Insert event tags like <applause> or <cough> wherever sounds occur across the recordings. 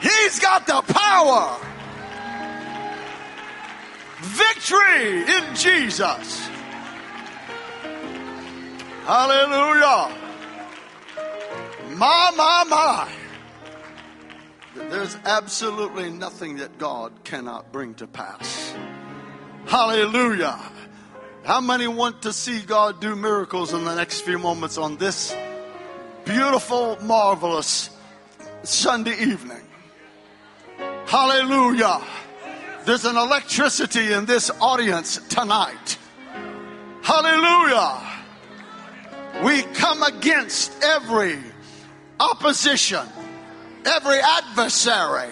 He's got the power. Victory in Jesus. Hallelujah. My, my, my. There's absolutely nothing that God cannot bring to pass. Hallelujah. How many want to see God do miracles in the next few moments on this beautiful, marvelous Sunday evening? Hallelujah. There's an electricity in this audience tonight. Hallelujah. We come against every opposition, every adversary.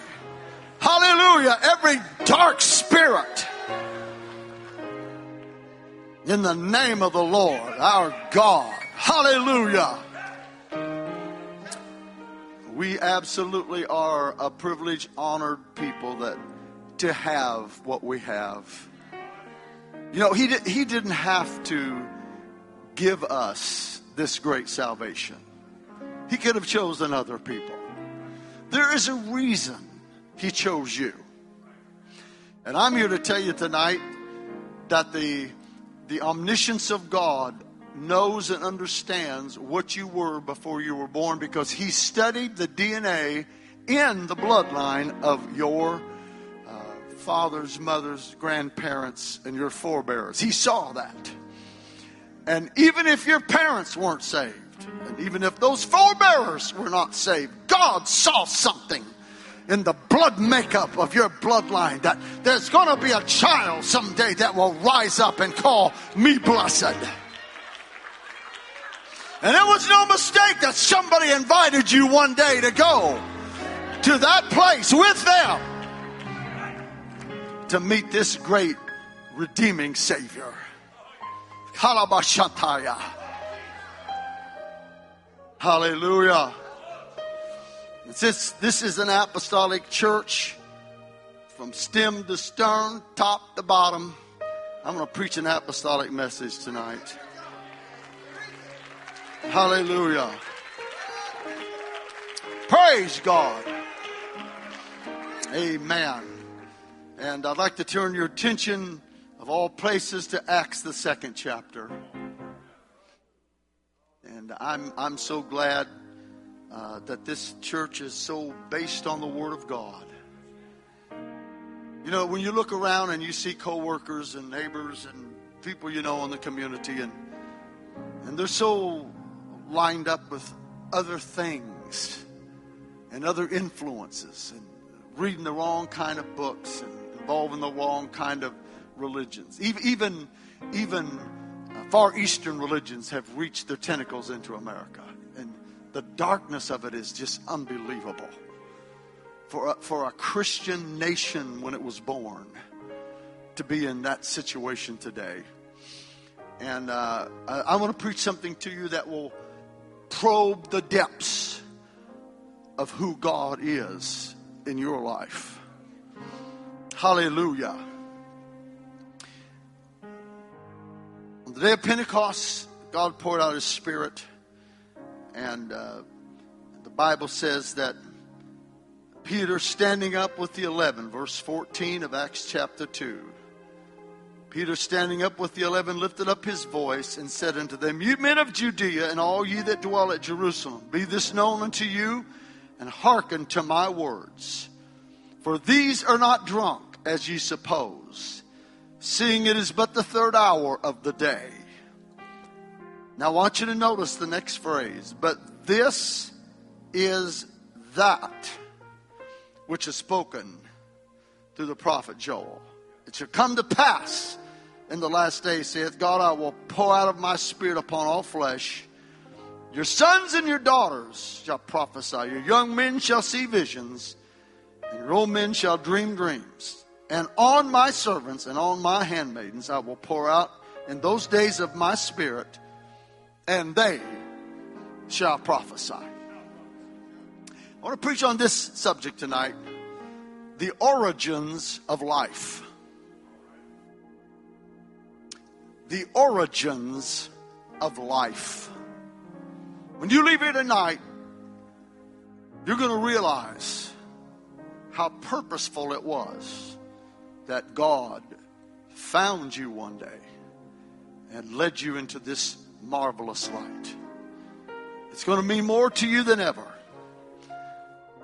Hallelujah. Every dark spirit. In the name of the Lord, our God. Hallelujah. We absolutely are a privileged, honored people that to have what we have. You know, he, did, he didn't have to give us this great salvation. He could have chosen other people. There is a reason he chose you. And I'm here to tell you tonight that the, the omniscience of God knows and understands what you were before you were born because he studied the DNA in the bloodline of your uh, fathers, mothers, grandparents, and your forebears. He saw that. And even if your parents weren't saved, and even if those forebears were not saved, God saw something in the blood makeup of your bloodline that there's going to be a child someday that will rise up and call me blessed. And it was no mistake that somebody invited you one day to go to that place with them to meet this great redeeming Savior. Kalabashataya. Hallelujah. This, this is an apostolic church from stem to stern, top to bottom. I'm going to preach an apostolic message tonight. Hallelujah. Praise God. Amen. And I'd like to turn your attention, of all places, to Acts, the second chapter. And I'm, I'm so glad uh, that this church is so based on the Word of God. You know, when you look around and you see coworkers and neighbors and people you know in the community, and and they're so lined up with other things and other influences and reading the wrong kind of books and involving the wrong kind of religions. Even, even uh, Far Eastern religions have reached their tentacles into America. And the darkness of it is just unbelievable. For a, for a Christian nation when it was born to be in that situation today. And uh, I, I want to preach something to you that will probe the depths of who God is in your life. Hallelujah. On the day of Pentecost, God poured out His Spirit, and uh, the Bible says that Peter, standing up with the eleven, verse 14 of Acts chapter 2, Peter, standing up with the eleven, lifted up his voice and said unto them, You men of Judea, and all ye that dwell at Jerusalem, be this known unto you, and hearken to my words. For these are not drunk, as ye suppose, seeing it is but the third hour of the day. Now I want you to notice the next phrase. But this is that which is spoken through the prophet Joel. It shall come to pass in the last days, saith God, I will pour out of my spirit upon all flesh. Your sons and your daughters shall prophesy. Your young men shall see visions, and your old men shall dream dreams. And on my servants and on my handmaidens I will pour out in those days of my spirit, and they shall prophesy. I want to preach on this subject tonight the origins of life the origins of life. When you leave here tonight, you're going to realize how purposeful it was that God found you one day and led you into this marvelous light. It's going to mean more to you than ever.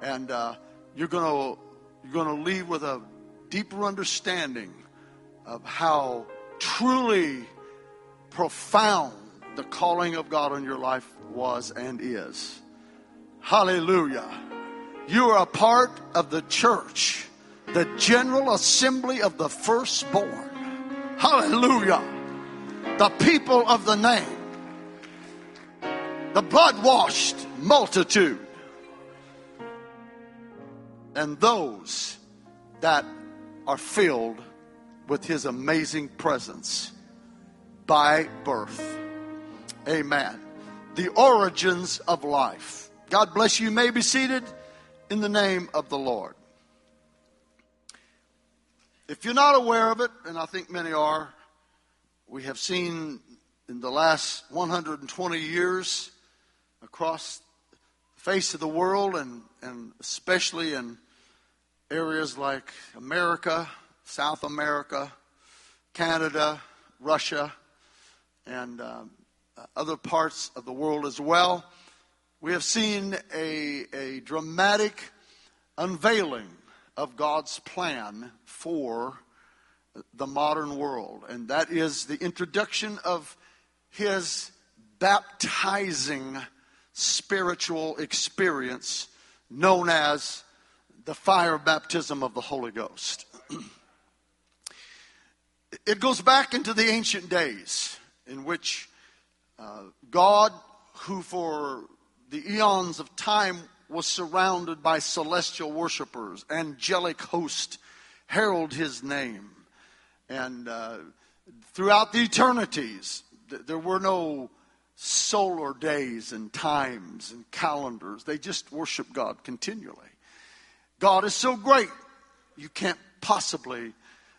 And uh, you're going to you're going to leave with a deeper understanding of how truly profound the calling of God on your life was and is. Hallelujah. You are a part of the church, the general assembly of the firstborn. Hallelujah. The people of the name, the blood washed multitude, and those that are filled with his amazing presence by birth. Amen. The origins of life. God bless you. you may be seated in the name of the Lord. If you're not aware of it, and I think many are, we have seen in the last 120 years across the face of the world and, and especially in areas like America, South America, Canada, Russia, and um, other parts of the world as well, we have seen a, a dramatic unveiling of God's plan for the modern world, and that is the introduction of His baptizing spiritual experience known as the fire baptism of the Holy Ghost. <clears throat> it goes back into the ancient days in which uh, God, who for the eons of time was surrounded by celestial worshipers, angelic host, herald his name. And uh, throughout the eternities, th- there were no solar days and times and calendars. They just worship God continually. God is so great, you can't possibly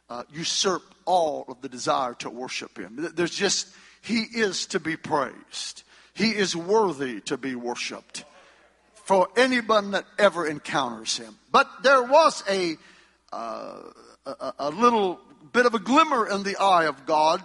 uh, usurp all of the desire to worship Him. There's just, He is to be praised. He is worthy to be worshiped for anyone that ever encounters Him. But there was a, uh, a, a little bit of a glimmer in the eye of God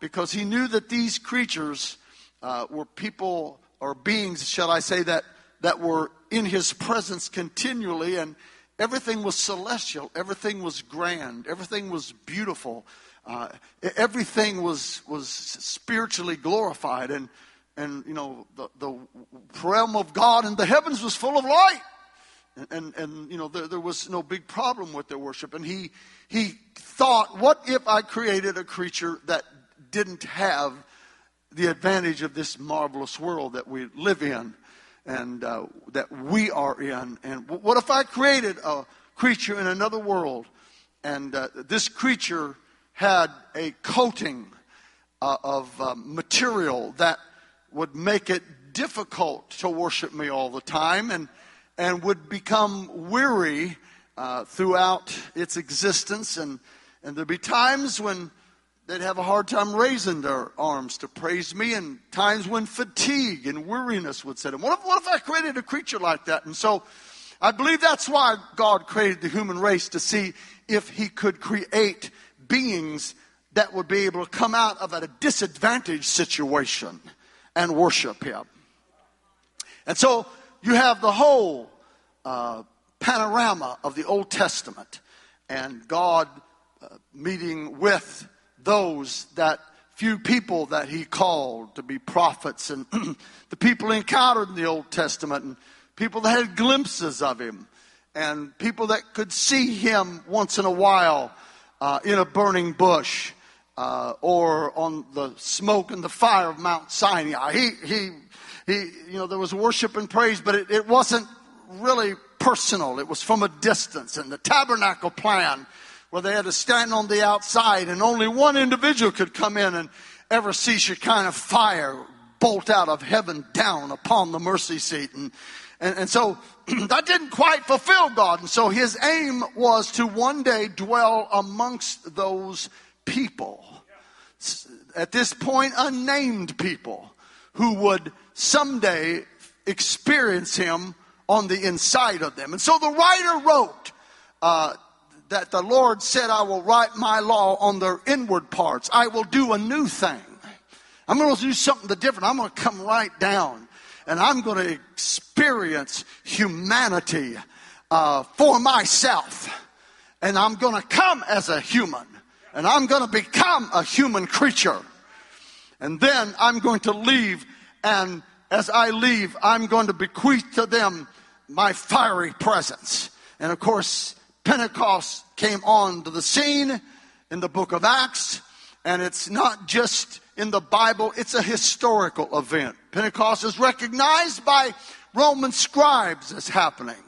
because He knew that these creatures uh, were people or beings, shall I say, that, that were in His presence continually and Everything was celestial. Everything was grand. Everything was beautiful. Uh, everything was was spiritually glorified, and and you know the the realm of God and the heavens was full of light, and and, and you know there, there was no big problem with their worship. And he he thought, what if I created a creature that didn't have the advantage of this marvelous world that we live in? and uh, that we are in. And what if I created a creature in another world, and uh, this creature had a coating uh, of uh, material that would make it difficult to worship me all the time, and and would become weary uh, throughout its existence, and and there'd be times when they'd have a hard time raising their arms to praise me, and times when fatigue and weariness would set in. What if, what if I created a creature like that? And so I believe that's why God created the human race to see if He could create beings that would be able to come out of a disadvantaged situation and worship Him. And so you have the whole uh, panorama of the Old Testament and God uh, meeting with those that few people that he called to be prophets and <clears throat> the people encountered in the Old Testament and people that had glimpses of him and people that could see him once in a while uh, in a burning bush uh, or on the smoke and the fire of Mount Sinai. He, he, he, you know, there was worship and praise, but it, it wasn't really personal. It was from a distance. And the tabernacle plan where they had to stand on the outside and only one individual could come in and ever see Shekinah fire bolt out of heaven down upon the mercy seat. And, and, and so <clears throat> that didn't quite fulfill God. And so his aim was to one day dwell amongst those people. At this point, unnamed people who would someday experience him on the inside of them. And so the writer wrote uh, that the Lord said, I will write my law on their inward parts. I will do a new thing. I'm going to do something different. I'm going to come right down and I'm going to experience humanity uh, for myself. And I'm going to come as a human. And I'm going to become a human creature. And then I'm going to leave. And as I leave, I'm going to bequeath to them my fiery presence. And of course, Pentecost came on to the scene in the book of Acts, and it's not just in the Bible, it's a historical event. Pentecost is recognized by Roman scribes as happening.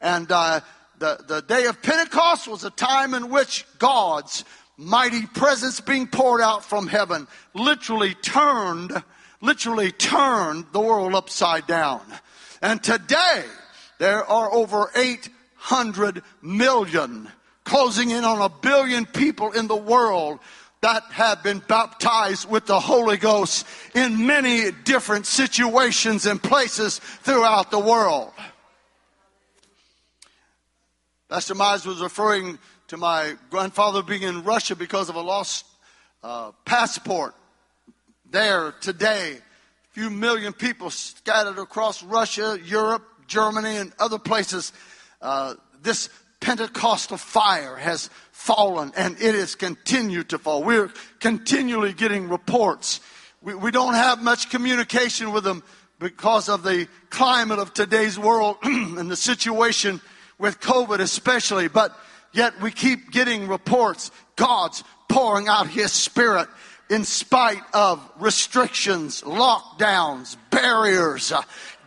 And uh, the, the day of Pentecost was a time in which God's mighty presence being poured out from heaven literally turned, literally turned the world upside down. And today, there are over 8 hundred million, closing in on a billion people in the world that have been baptized with the Holy Ghost in many different situations and places throughout the world. Pastor Mize was referring to my grandfather being in Russia because of a lost uh, passport. There today, a few million people scattered across Russia, Europe, Germany, and other places uh, this Pentecostal fire has fallen and it has continued to fall. We're continually getting reports. We, we don't have much communication with them because of the climate of today's world <clears throat> and the situation with COVID especially, but yet we keep getting reports. God's pouring out His Spirit in spite of restrictions, lockdowns, barriers.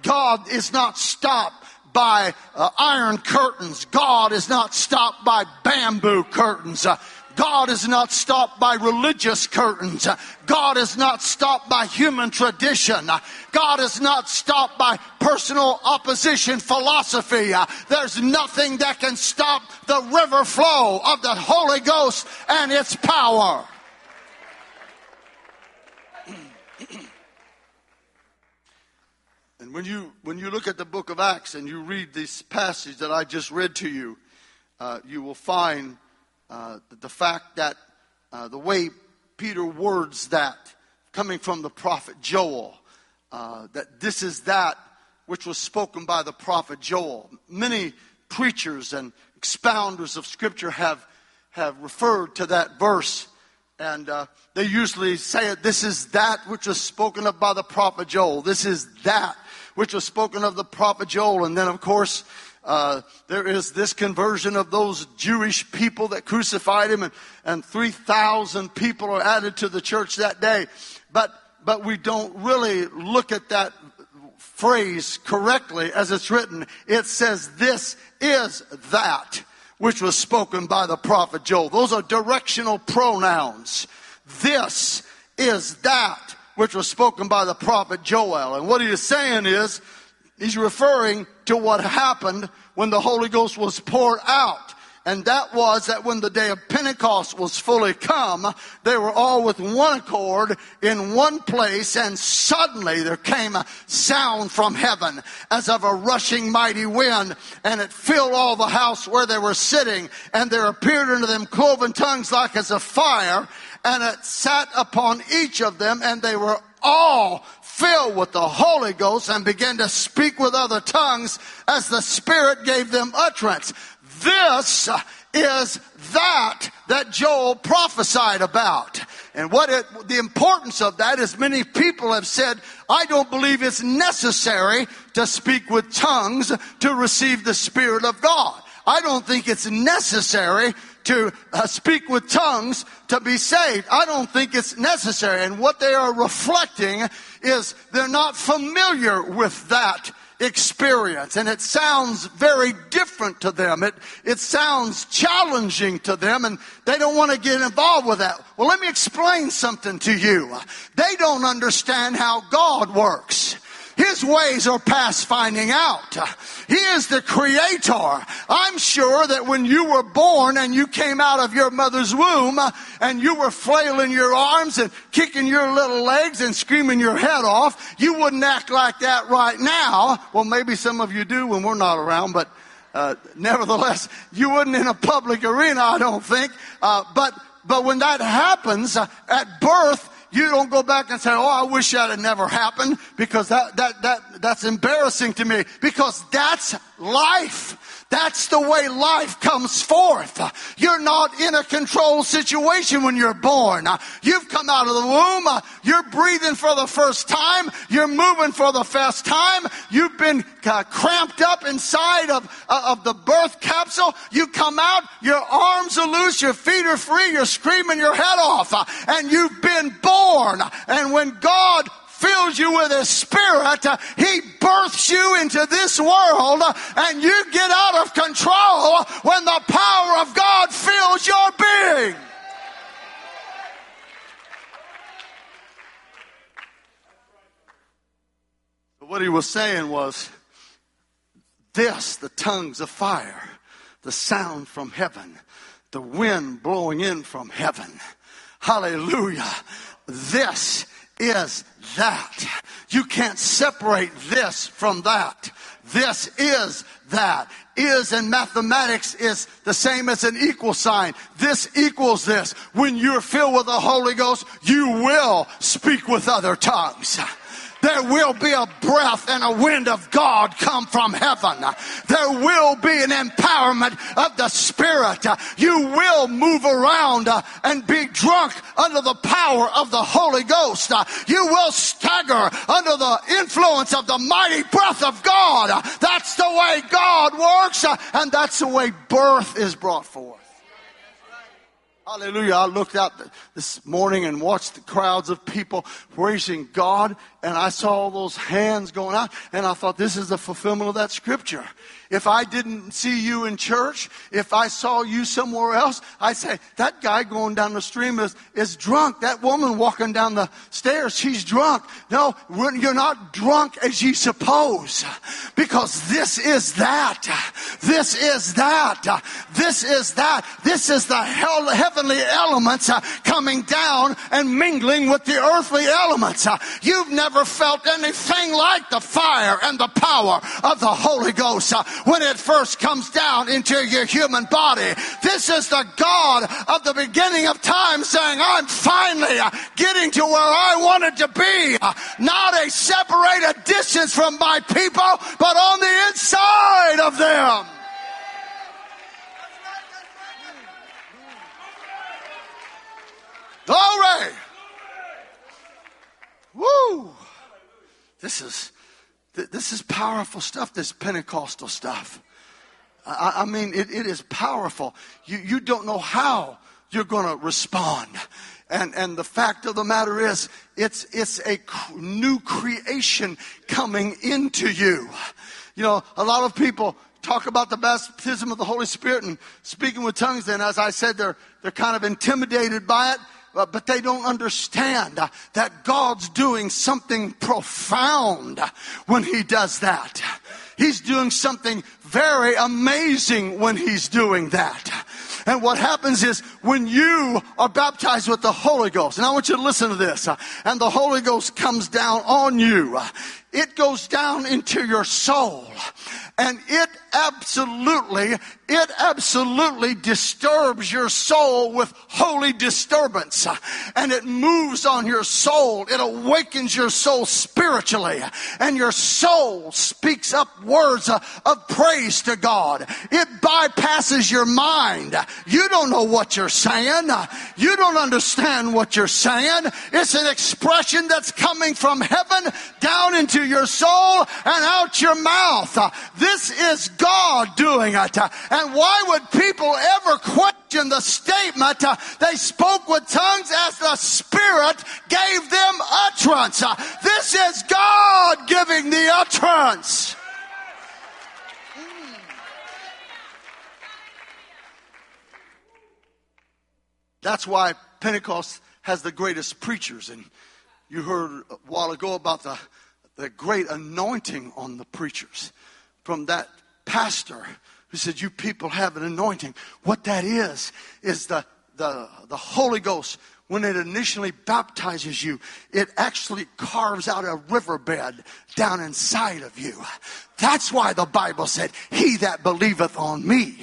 God is not stopped by uh, iron curtains. God is not stopped by bamboo curtains. Uh, God is not stopped by religious curtains. Uh, God is not stopped by human tradition. Uh, God is not stopped by personal opposition philosophy. Uh, there's nothing that can stop the river flow of the Holy Ghost and its power. When you, when you look at the book of Acts and you read this passage that I just read to you, uh, you will find uh, the fact that uh, the way Peter words that, coming from the prophet Joel, uh, that this is that which was spoken by the prophet Joel. Many preachers and expounders of Scripture have, have referred to that verse. And uh, they usually say it, this is that which was spoken of by the prophet Joel. This is that which was spoken of the prophet Joel. And then, of course, uh, there is this conversion of those Jewish people that crucified him, and, and 3,000 people are added to the church that day. But, but we don't really look at that phrase correctly as it's written. It says, This is that which was spoken by the prophet Joel. Those are directional pronouns. This is that which was spoken by the prophet Joel. And what he is saying is, he's referring to what happened when the Holy Ghost was poured out. And that was that when the day of Pentecost was fully come, they were all with one accord in one place, and suddenly there came a sound from heaven as of a rushing mighty wind, and it filled all the house where they were sitting, and there appeared unto them cloven tongues like as of fire, and it sat upon each of them, and they were all filled with the Holy Ghost and began to speak with other tongues as the Spirit gave them utterance. This is that that Joel prophesied about. And what it, the importance of that is many people have said, I don't believe it's necessary to speak with tongues to receive the Spirit of God. I don't think it's necessary to uh, speak with tongues to be saved. I don't think it's necessary. And what they are reflecting is they're not familiar with that experience and it sounds very different to them. It, it sounds challenging to them and they don't want to get involved with that. Well, let me explain something to you. They don't understand how God works. His ways are past finding out. He is the creator. I'm sure that when you were born and you came out of your mother's womb and you were flailing your arms and kicking your little legs and screaming your head off, you wouldn't act like that right now. Well, maybe some of you do when we're not around, but uh, nevertheless, you wouldn't in a public arena, I don't think. Uh, but but when that happens uh, at birth, you don't go back and say, "Oh, I wish that had never happened," because that that that that's embarrassing to me. Because that's life. That's the way life comes forth. You're not in a controlled situation when you're born. You've come out of the womb. You're breathing for the first time. You're moving for the first time. You've been uh, cramped up inside of, uh, of the birth capsule. You come out, your arms are loose, your feet are free, you're screaming your head off, and you've been born. And when God fills you with His Spirit, uh, He births you into this world, uh, and you get out of control when the power of God fills your being. But what he was saying was this the tongues of fire, the sound from heaven, the wind blowing in from heaven. Hallelujah. This is that. You can't separate this from that. This is that. Is in mathematics is the same as an equal sign. This equals this. When you're filled with the Holy Ghost, you will speak with other tongues there will be a breath and a wind of God come from heaven. There will be an empowerment of the Spirit. You will move around and be drunk under the power of the Holy Ghost. You will stagger under the influence of the mighty breath of God. That's the way God works, and that's the way birth is brought forth. Hallelujah. I looked out this morning and watched the crowds of people praising God, and I saw all those hands going out, and I thought, this is the fulfillment of that scripture. If I didn't see you in church, if I saw you somewhere else, I'd say, that guy going down the stream is, is drunk. That woman walking down the stairs, she's drunk. No, you're not drunk as you suppose. Because this is that. This is that. This is that. This is the hell, heavenly elements uh, coming down and mingling with the earthly elements. Uh, you've never felt anything like the fire and the power of the Holy Ghost. Uh, when it first comes down into your human body. This is the God of the beginning of time saying, I'm finally getting to where I wanted to be. Not a separated distance from my people, but on the inside of them. Glory! Woo! This is this is powerful stuff, this Pentecostal stuff. I, I mean, it, it is powerful. You, you don't know how you're going to respond. And, and the fact of the matter is, it's, it's a new creation coming into you. You know, a lot of people talk about the baptism of the Holy Spirit and speaking with tongues, and as I said, they're, they're kind of intimidated by it. Uh, but they don't understand uh, that God's doing something profound when He does that. He's doing something very amazing when He's doing that. And what happens is when you are baptized with the Holy Ghost, and I want you to listen to this, and the Holy Ghost comes down on you, it goes down into your soul and it absolutely, it absolutely disturbs your soul with holy disturbance. And it moves on your soul. It awakens your soul spiritually. And your soul speaks up words of praise to God. It bypasses your mind. You don't know what you're saying. You don't understand what you're saying. It's an expression that's coming from heaven down into your soul and out your mouth. This is God doing it. And why would people ever question the statement, they spoke with tongues as the Spirit gave them utterance? This is God giving the utterance. That's why Pentecost has the greatest preachers. And you heard a while ago about the, the great anointing on the preachers from that pastor who said, You people have an anointing. What that is, is the, the, the Holy Ghost, when it initially baptizes you, it actually carves out a riverbed down inside of you. That's why the Bible said, He that believeth on me,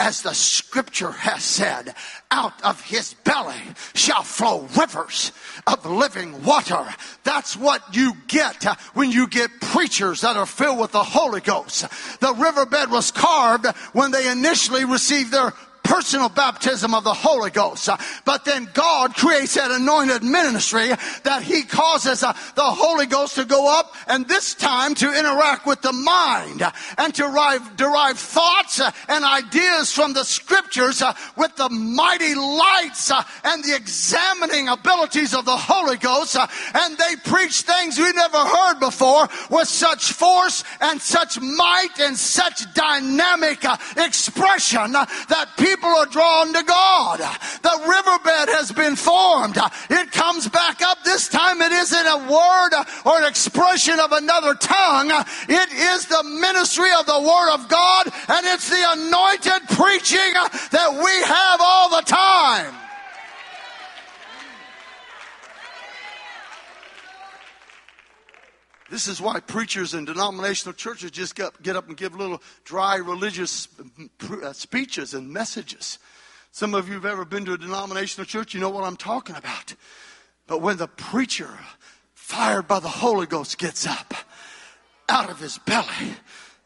as the scripture has said, out of his belly shall flow rivers of living water. That's what you get uh, when you get preachers that are filled with the Holy Ghost. The riverbed was carved when they initially received their personal baptism of the Holy Ghost. But then God creates that anointed ministry that He causes uh, the Holy Ghost to go up and this time to interact with the mind and to derive, derive thoughts uh, and ideas from the scriptures uh, with the mighty lights and the examining abilities of the Holy Ghost. And they preach things we never heard before with such force and such might and such dynamic expression that people people are drawn to God. The riverbed has been formed. It comes back up. This time it isn't a word or an expression of another tongue. It is the ministry of the Word of God and it's the anointed preaching that we have all the time. This is why preachers in denominational churches just get, get up and give little dry religious uh, speeches and messages. Some of you have ever been to a denominational church, you know what I'm talking about. But when the preacher, fired by the Holy Ghost, gets up out of his belly,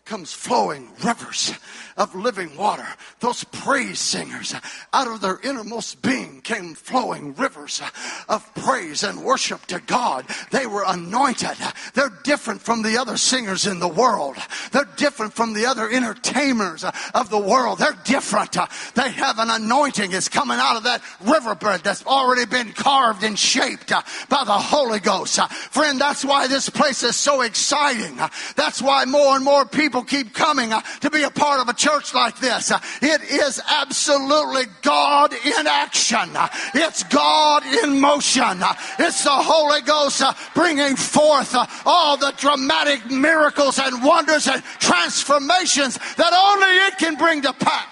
comes flowing rivers of living water. Those praise singers, out of their innermost being came flowing rivers of praise and worship to God. They were anointed. They're different from the other singers in the world. They're different from the other entertainers of the world. They're different. They have an anointing. It's coming out of that riverbed that's already been carved and shaped by the Holy Ghost. Friend, that's why this place is so exciting. That's why more and more people people keep coming uh, to be a part of a church like this. Uh, it is absolutely God in action. Uh, it's God in motion. It's the Holy Ghost bringing forth all the dramatic miracles and wonders and transformations that only it can bring to pass.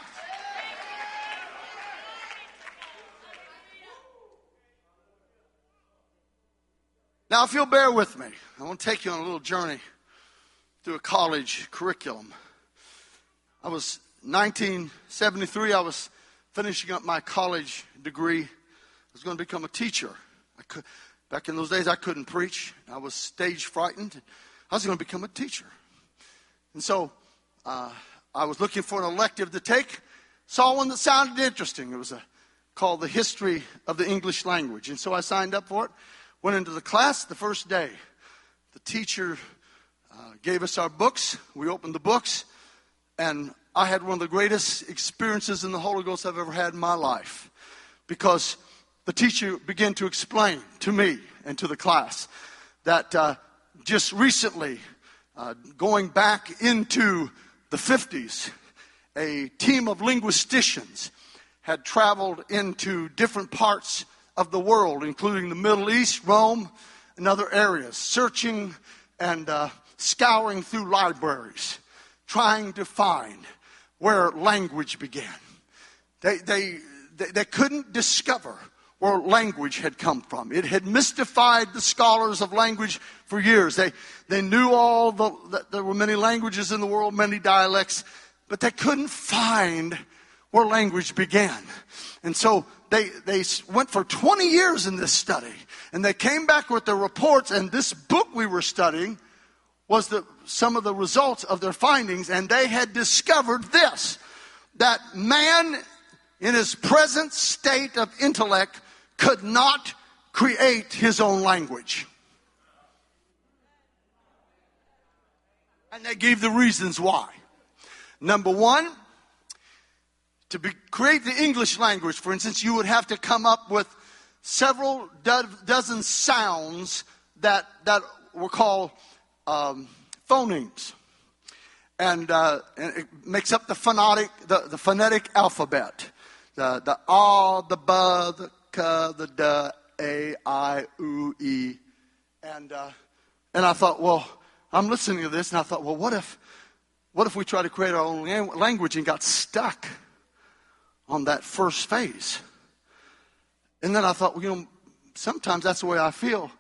Now, if you'll bear with me, I want to take you on a little journey through a college curriculum. I was 1973, I was finishing up my college degree. I was going to become a teacher. I could, back in those days, I couldn't preach. I was stage frightened. I was going to become a teacher. And so uh, I was looking for an elective to take. Saw one that sounded interesting. It was a, called The History of the English Language. And so I signed up for it. Went into the class the first day. The teacher uh, gave us our books. We opened the books, and I had one of the greatest experiences in the Holy Ghost I've ever had in my life because the teacher began to explain to me and to the class that uh, just recently, uh, going back into the 50s, a team of linguisticians had traveled into different parts of the world, including the Middle East, Rome, and other areas, searching and uh, scouring through libraries, trying to find where language began. They, they, they, they couldn't discover where language had come from. It had mystified the scholars of language for years. They, they knew all the, that there were many languages in the world, many dialects, but they couldn't find where language began. And so they, they went for 20 years in this study and they came back with their reports and this book we were studying was the, some of the results of their findings, and they had discovered this that man, in his present state of intellect, could not create his own language. And they gave the reasons why. Number one, to be, create the English language, for instance, you would have to come up with several do- dozen sounds that, that were called um, phonemes. And, uh, and, it makes up the phonetic, the, the phonetic alphabet. The, the ah, the ba, the ka, the da, a, i, u, e. And, uh, and I thought, well, I'm listening to this, and I thought, well, what if, what if we try to create our own language and got stuck on that first phase? And then I thought, well, you know, sometimes that's the way I feel.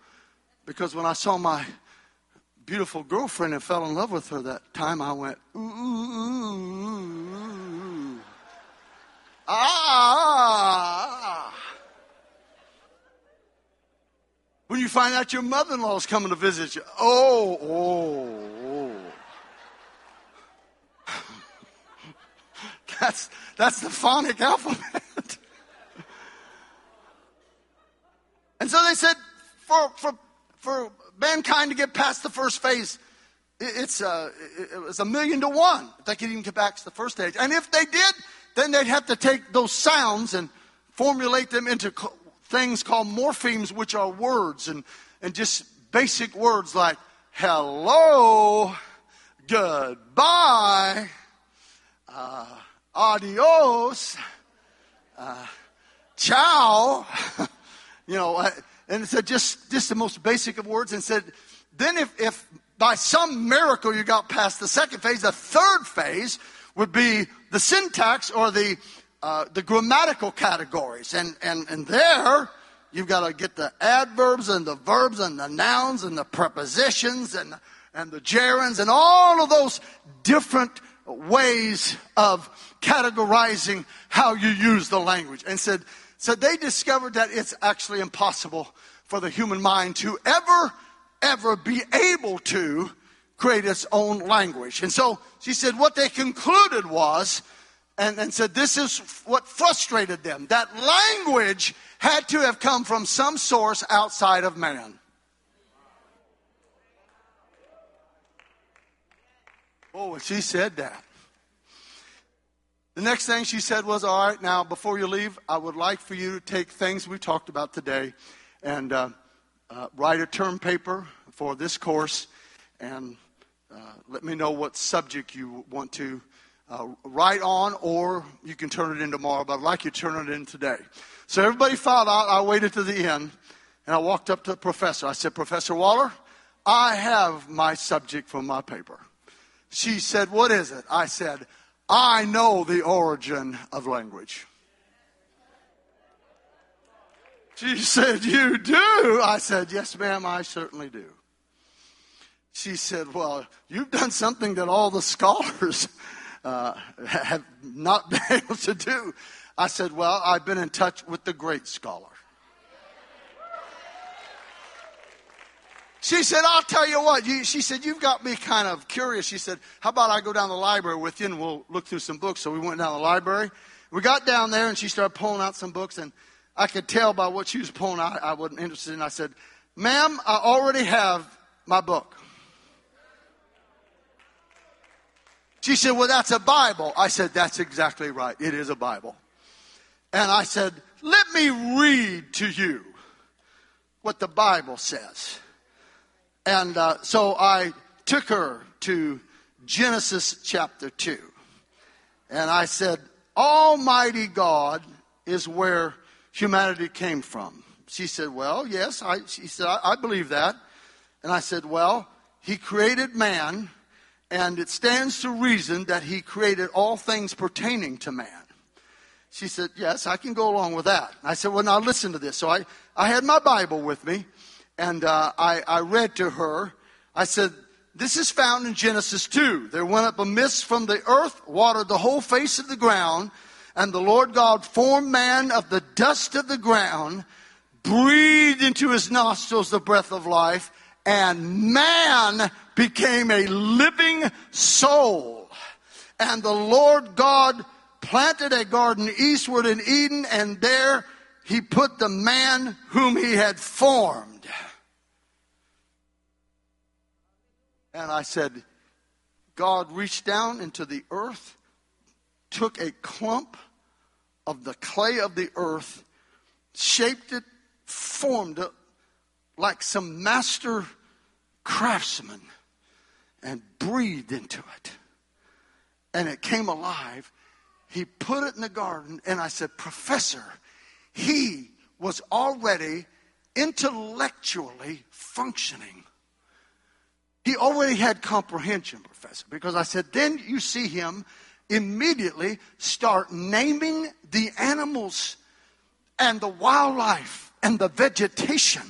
Because when I saw my beautiful girlfriend and fell in love with her that time, I went, ooh, ooh, ooh, ah. When you find out your mother in law is coming to visit you, oh, oh, oh. <laughs> that's, that's the phonic alphabet. <laughs> and so they said, for, for, for mankind to get past the first phase, it's a, it was a million to one if they could even get back to the first stage. And if they did, then they'd have to take those sounds and formulate them into things called morphemes, which are words and, and just basic words like hello, goodbye, uh, adios, uh, ciao. <laughs> you know, uh, and said just, just the most basic of words and said, then if, if by some miracle you got past the second phase, the third phase would be the syntax or the uh, the grammatical categories. And, and, and there, you've got to get the adverbs and the verbs and the nouns and the prepositions and, and the gerunds and all of those different ways of categorizing how you use the language. And said, so they discovered that it's actually impossible for the human mind to ever, ever be able to create its own language. And so she said what they concluded was and, and said this is what frustrated them. That language had to have come from some source outside of man. Oh, she said that. The next thing she said was, All right, now before you leave, I would like for you to take things we talked about today and uh, uh, write a term paper for this course and uh, let me know what subject you want to uh, write on, or you can turn it in tomorrow, but I'd like you to turn it in today. So everybody filed out. I waited to the end, and I walked up to the professor. I said, Professor Waller, I have my subject for my paper. She said, What is it? I said, I know the origin of language. She said, You do? I said, Yes, ma'am, I certainly do. She said, Well, you've done something that all the <laughs> scholars uh, have not been able to do. I said, Well, I've been in touch with the great scholar. She said, I'll tell you what. You, she said, You've got me kind of curious. She said, How about I go down the library with you and we'll look through some books? So we went down the library. We got down there and she started pulling out some books, and I could tell by what she was pulling out I wasn't interested in. I said, Ma'am, I already have my book. She said, Well, that's a Bible. I said, That's exactly right. It is a Bible. And I said, Let me read to you what the Bible says. And uh, so I took her to Genesis chapter 2. And I said, Almighty God is where humanity came from. She said, Well, yes. I, she said, I, I believe that. And I said, Well, He created man and it stands to reason that he created all things pertaining to man. She said, Yes, I can go along with that. I said, Well, now listen to this. So I, I had my Bible with me, and uh, I, I read to her. I said, This is found in Genesis 2. There went up a mist from the earth, watered the whole face of the ground, and the Lord God formed man of the dust of the ground, breathed into his nostrils the breath of life, and man became a living soul. And the Lord God planted a garden eastward in Eden, and there he put the man whom he had formed. And I said, God reached down into the earth, took a clump of the clay of the earth, shaped it, formed it like some master craftsman and breathed into it. And it came alive. He put it in the garden, and I said, Professor, he was already intellectually functioning. He already had comprehension, Professor, because I said, then you see him immediately start naming the animals and the wildlife and the vegetation.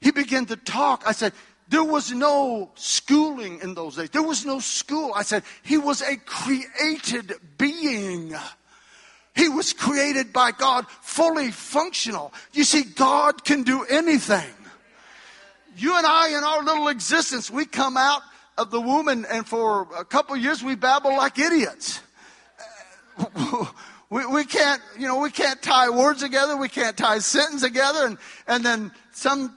He began to talk. I said, there was no schooling in those days. There was no school. I said, he was a created being. He was created by God, fully functional. You see, God can do anything. You and I, in our little existence, we come out of the womb and, and for a couple years we babble like idiots. <laughs> We, we can't, you know, we can't tie words together. We can't tie sentences together. And, and then some,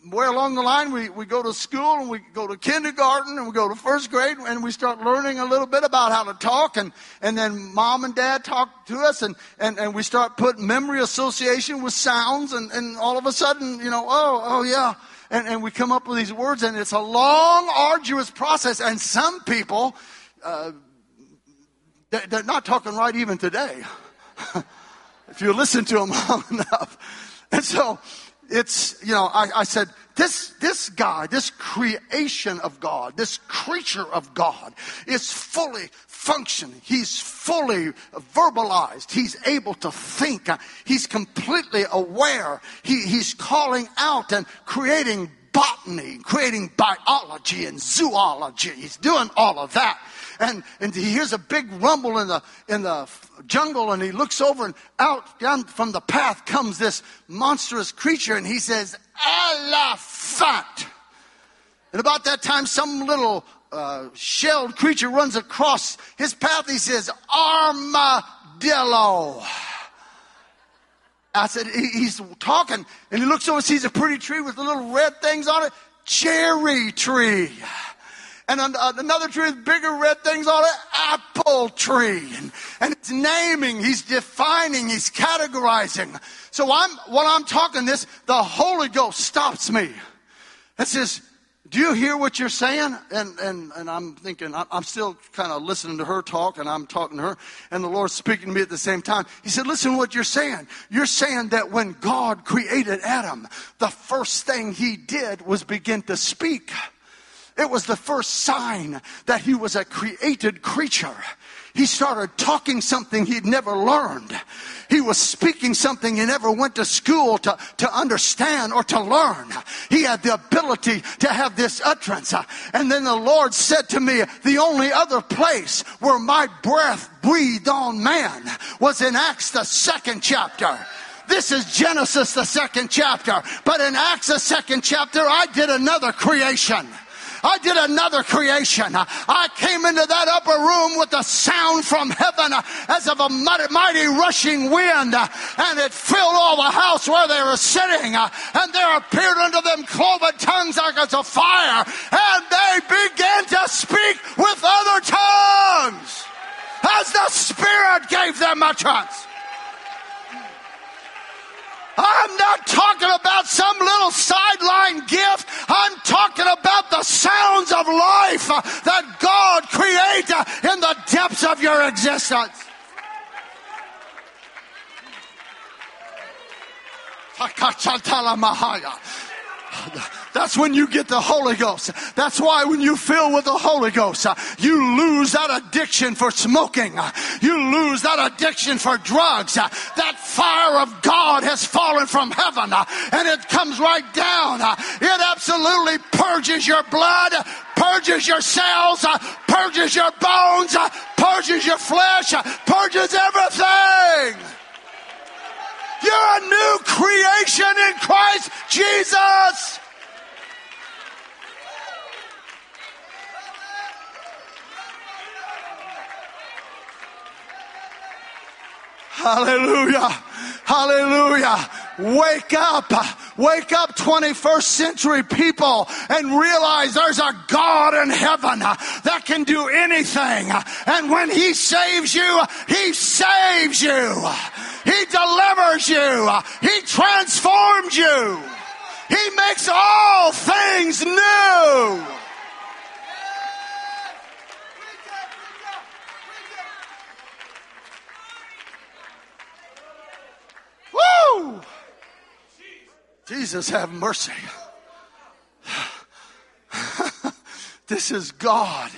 somewhere along the line, we, we go to school and we go to kindergarten and we go to first grade and we start learning a little bit about how to talk. And, and then mom and dad talk to us and, and, and we start putting memory association with sounds. And, and all of a sudden, you know, oh, oh yeah. And, and we come up with these words and it's a long, arduous process. And some people, uh, they're not talking right even today. <laughs> if you listen to them <laughs> long enough. And so it's, you know, I, I, said, this, this guy, this creation of God, this creature of God is fully functioning. He's fully verbalized. He's able to think. He's completely aware. He, he's calling out and creating botany, creating biology and zoology. He's doing all of that and, and he hears a big rumble in the, in the jungle and he looks over and out down from the path comes this monstrous creature and he says, elephant. And about that time, some little uh, shelled creature runs across his path. He says, armadillo. I said, he's talking and he looks over, and sees a pretty tree with the little red things on it. Cherry tree and uh, another tree with bigger red things on it, apple tree. And, and it's naming, he's defining, he's categorizing. So I'm, while I'm talking this, the Holy Ghost stops me and says, do you hear what you're saying? And, and, and I'm thinking, I'm still kind of listening to her talk and I'm talking to her and the Lord's speaking to me at the same time. He said, listen what you're saying. You're saying that when God created Adam, the first thing he did was begin to speak. It was the first sign that he was a created creature. He started talking something he'd never learned. He was speaking something he never went to school to, to understand or to learn. He had the ability to have this utterance. And then the Lord said to me, the only other place where my breath breathed on man was in Acts, the second chapter. This is Genesis, the second chapter. But in Acts, the second chapter, I did another creation. I did another creation. I came into that upper room with a sound from heaven as of a mighty rushing wind, and it filled all the house where they were sitting. And there appeared unto them cloven tongues like as a fire, and they began to speak with other tongues as the Spirit gave them utterance. I'm not talking about some little sideline gift. I'm talking about the sounds of life that God created in the depths of your existence. That's when you get the Holy Ghost. That's why when you fill with the Holy Ghost, you lose that addiction for smoking. You lose that addiction for drugs. That fire of God has fallen from heaven uh, and it comes right down. Uh, it absolutely purges your blood, purges your cells, uh, purges your bones, purges your flesh, purges everything. You're a new creation in Christ Jesus. Hallelujah. Hallelujah. Wake up. Wake up 21st century people and realize there's a God in heaven that can do anything. And when he saves you, he saves you. He delivers you. He transforms you. He makes all things new. Woo! Jesus, have mercy. <laughs> this is God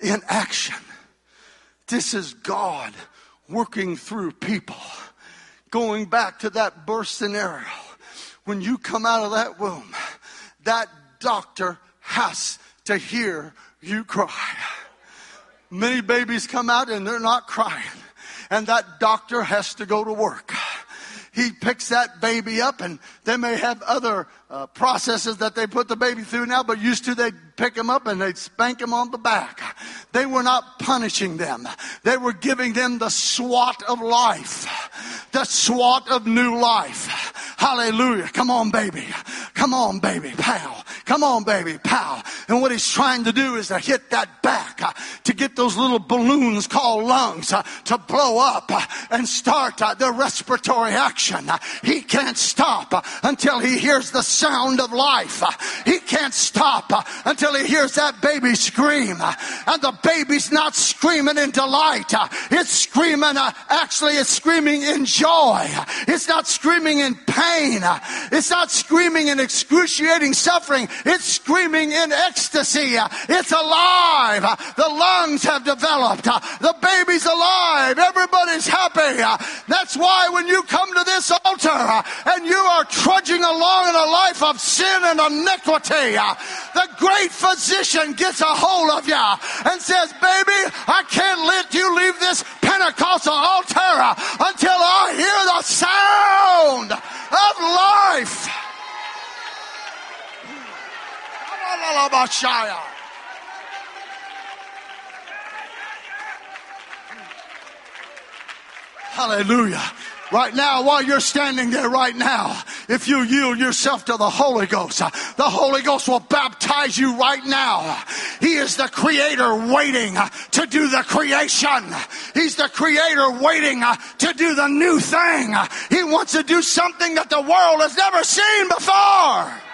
in action. This is God working through people going back to that birth scenario, when you come out of that womb, that doctor has to hear you cry. Many babies come out and they're not crying, and that doctor has to go to work he picks that baby up and they may have other uh, processes that they put the baby through now, but used to they'd pick him up and they'd spank him on the back. They were not punishing them. They were giving them the swat of life, the swat of new life. Hallelujah. Come on, baby. Come on, baby. Pow. Come on, baby. Pow. And what he's trying to do is to hit that back, uh, to get those little balloons called lungs uh, to blow up uh, and start uh, their respiratory action. Uh, he can't stop uh, until he hears the sound of life. He can't stop until he hears that baby scream. And the baby's not screaming in delight. It's screaming, actually, it's screaming in joy. It's not screaming in pain. It's not screaming in excruciating suffering. It's screaming in ecstasy. It's alive. The lungs have developed. The baby's alive. Everybody's happy. That's why when you come to this altar and you are trudging along in a life life of sin and iniquity, the great physician gets a hold of you and says, Baby, I can't let you leave this Pentecostal altar until I hear the sound of life. Hallelujah. Right now, while you're standing there right now, if you yield yourself to the Holy Ghost, the Holy Ghost will baptize you right now. He is the creator waiting to do the creation. He's the creator waiting to do the new thing. He wants to do something that the world has never seen before.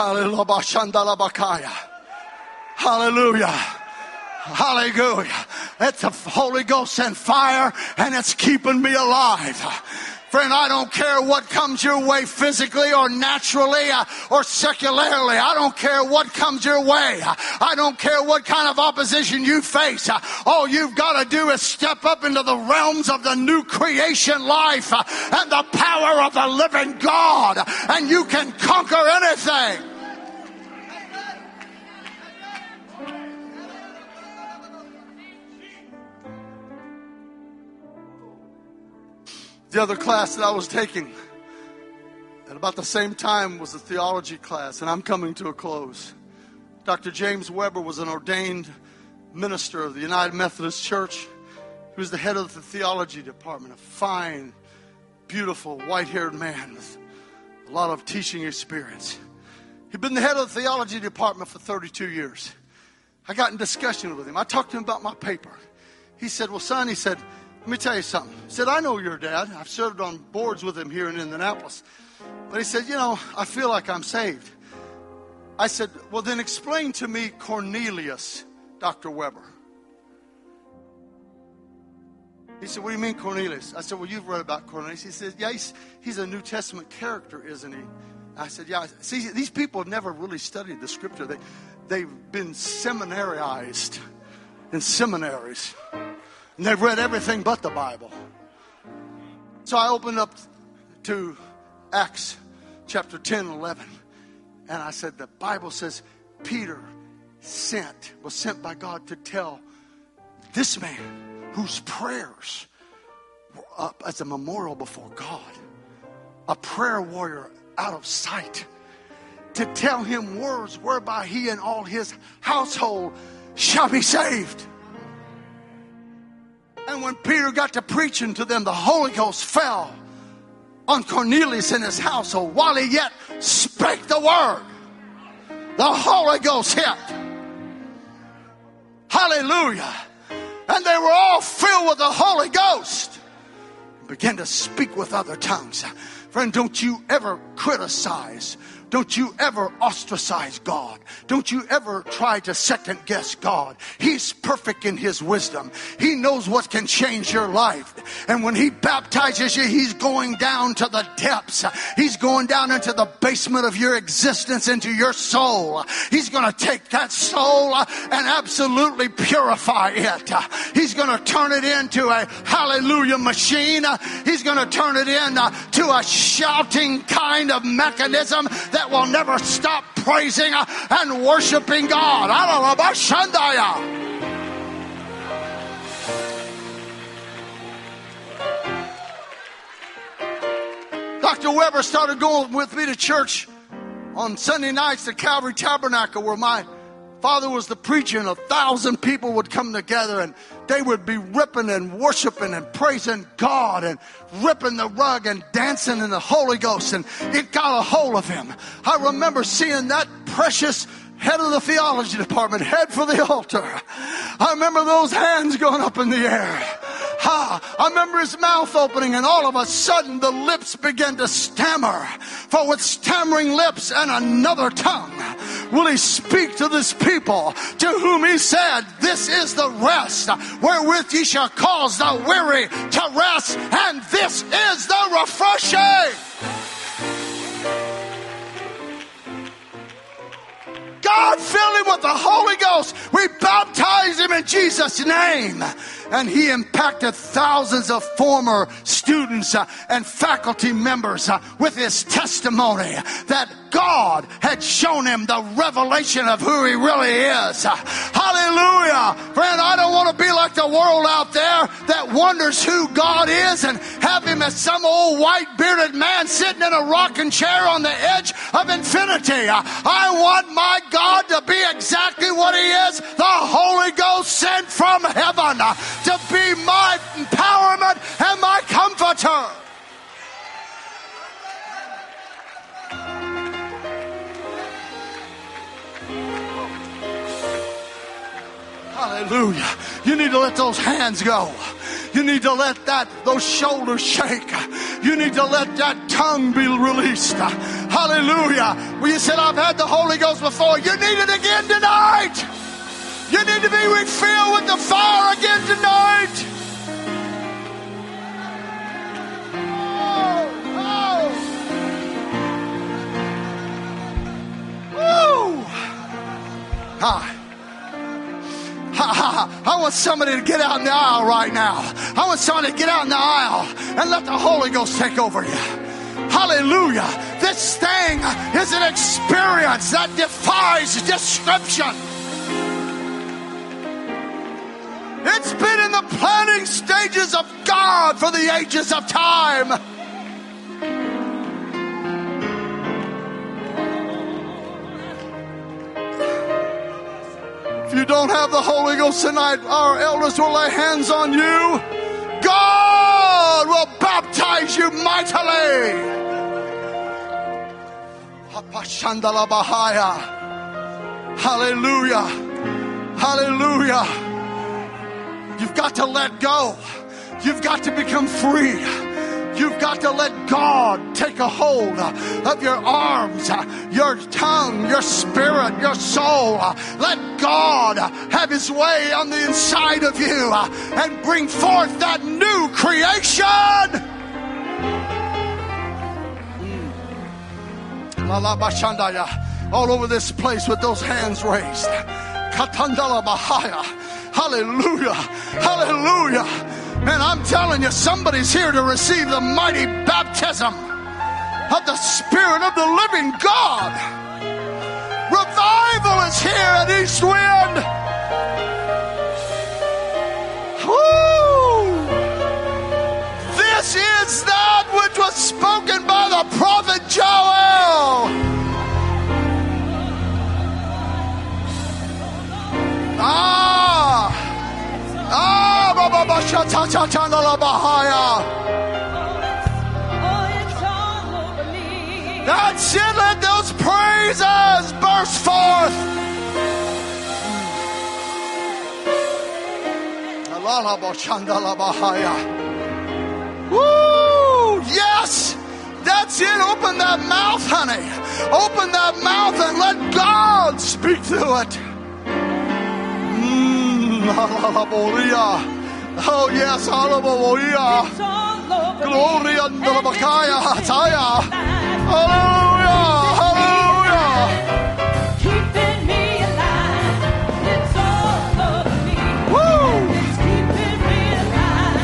Hallelujah. Hallelujah. Hallelujah. It's the Holy Ghost and fire, and it's keeping me alive. Friend, I don't care what comes your way physically or naturally uh, or secularly. I don't care what comes your way. I don't care what kind of opposition you face. All you've got to do is step up into the realms of the new creation life uh, and the power of the living God, and you can conquer anything. The other class that I was taking at about the same time was a theology class, and I'm coming to a close. Dr. James Weber was an ordained minister of the United Methodist Church. He was the head of the theology department, a fine, beautiful, white haired man with a lot of teaching experience. He'd been the head of the theology department for 32 years. I got in discussion with him. I talked to him about my paper. He said, Well, son, he said, let me tell you something. He said, I know your dad. I've served on boards with him here in Indianapolis. But he said, You know, I feel like I'm saved. I said, Well, then explain to me Cornelius, Dr. Weber. He said, What do you mean, Cornelius? I said, Well, you've read about Cornelius. He said, Yeah, he's, he's a New Testament character, isn't he? I said, Yeah. See, these people have never really studied the scripture, they, they've been seminarized in seminaries. And they've read everything but the Bible. So I opened up to Acts chapter 10 and 11. And I said, The Bible says Peter sent, was sent by God to tell this man whose prayers were up as a memorial before God, a prayer warrior out of sight, to tell him words whereby he and all his household shall be saved. And when Peter got to preaching to them, the Holy Ghost fell on Cornelius and his household while he yet spake the word. The Holy Ghost hit. Hallelujah. And they were all filled with the Holy Ghost. and Began to speak with other tongues. Friend, don't you ever criticize Don't you ever ostracize God. Don't you ever try to second guess God. He's perfect in His wisdom. He knows what can change your life. And when He baptizes you, He's going down to the depths. He's going down into the basement of your existence, into your soul. He's going to take that soul and absolutely purify it. He's going to turn it into a hallelujah machine. He's going to turn it into a shouting kind of mechanism that will never stop praising and worshiping God. Shandaya. Dr. Weber started going with me to church on Sunday nights at Calvary Tabernacle where my father was the preacher and a thousand people would come together and they would be ripping and worshiping and praising God and ripping the rug and dancing in the Holy Ghost. And it got a hold of him. I remember seeing that precious head of the theology department head for the altar. I remember those hands going up in the air. Ha! I remember his mouth opening, and all of a sudden the lips began to stammer. For with stammering lips and another tongue will he speak to this people, to whom he said, This is the rest wherewith ye shall cause the weary to rest, and this is the refreshing. God filled him with the Holy Ghost. We baptized him in Jesus' name and he impacted thousands of former students uh, and faculty members uh, with his testimony that God had shown him the revelation of who he really is. Uh, hallelujah. Friend, I don't want to be like the world out there that wonders who God is and have him as some old white bearded man sitting in a rocking chair on the edge of infinity. I want my God to be exactly what he is the Holy Ghost sent from heaven to be my empowerment and my comforter. Hallelujah. You need to let those hands go. You need to let that those shoulders shake. You need to let that tongue be released. Hallelujah. Well, you said I've had the Holy Ghost before. You need it again tonight. You need to be refilled with the fire again tonight. Oh, oh. Hi. I want somebody to get out in the aisle right now. I want somebody to get out in the aisle and let the Holy Ghost take over you. Hallelujah. This thing is an experience that defies description. It's been in the planning stages of God for the ages of time. If you don't have the Holy Ghost tonight, our elders will lay hands on you. God will baptize you mightily. Hallelujah. Hallelujah. You've got to let go. You've got to become free. You've got to let God take a hold of your arms, your tongue, your spirit, your soul. Let God have His way on the inside of you and bring forth that new creation. Hmm. All over this place with those hands raised. Katandala Bahaya. Hallelujah. Hallelujah. Man, I'm telling you, somebody's here to receive the mighty baptism of the Spirit of the living God. Revival is here at East Wind. This is that which was spoken by the prophet Joel. Ah! Ah! Baba Basha Cha Cha Cha La Bahaya. That's it. Let those praises burst forth. Woo! Yes! That's it. Open that mouth, honey. Open that mouth and let God speak through it. Hallelujah. Oh, yes, hallelujah. Glory and the Bakaya Hataya. Hallelujah. Hallelujah. Keeping me alive. It's all over me. Woo. It's keeping me alive.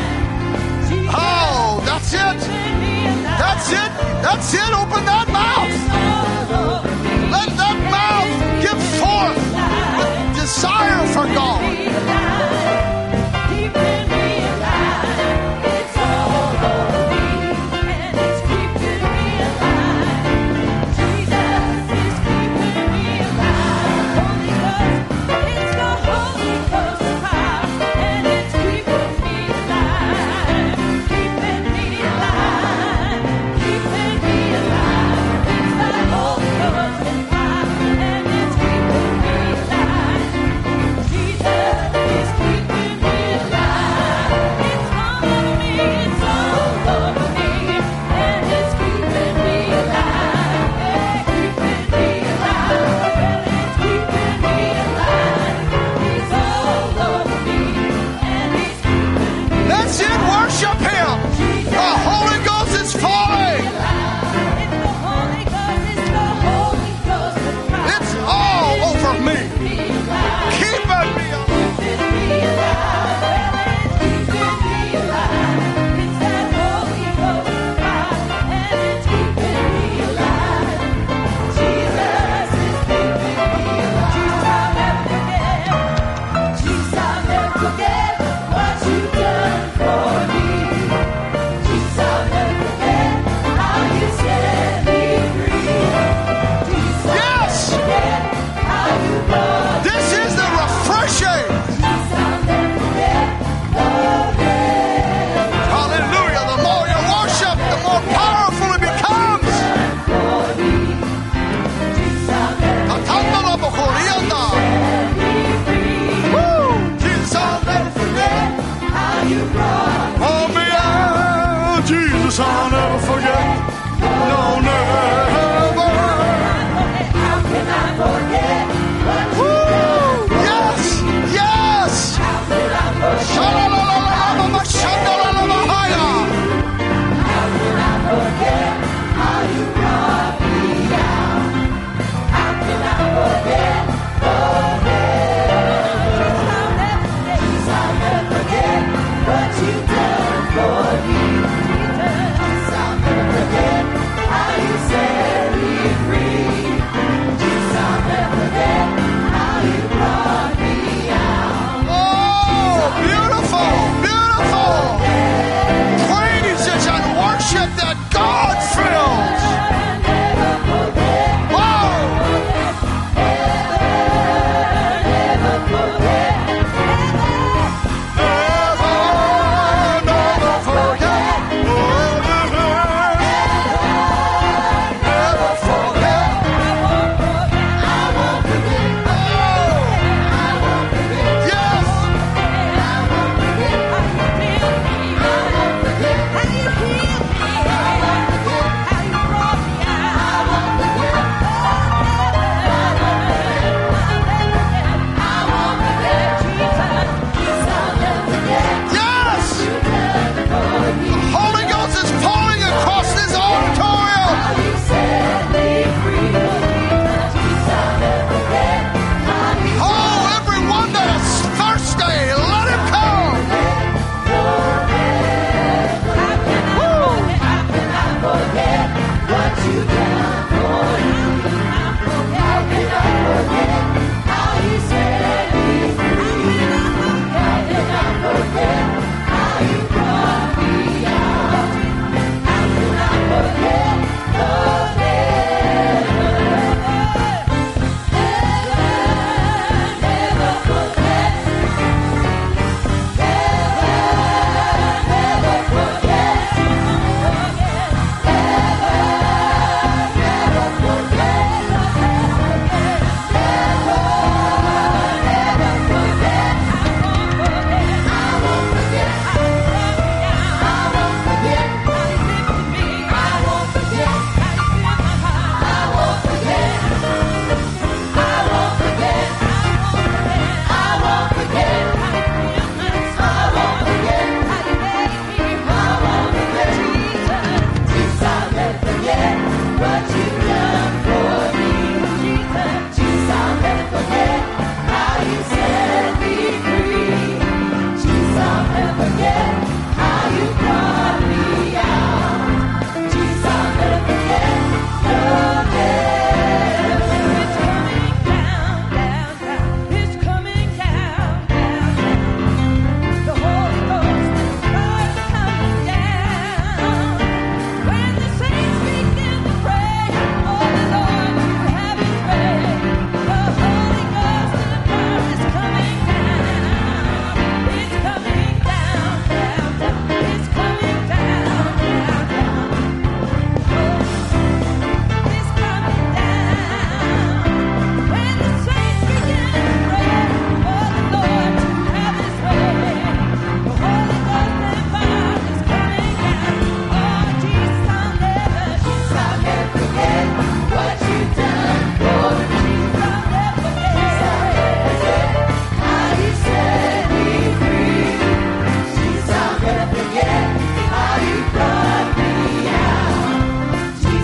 Oh, that's it. keeping me alive. That's it. That's it. Open that mouth. for God.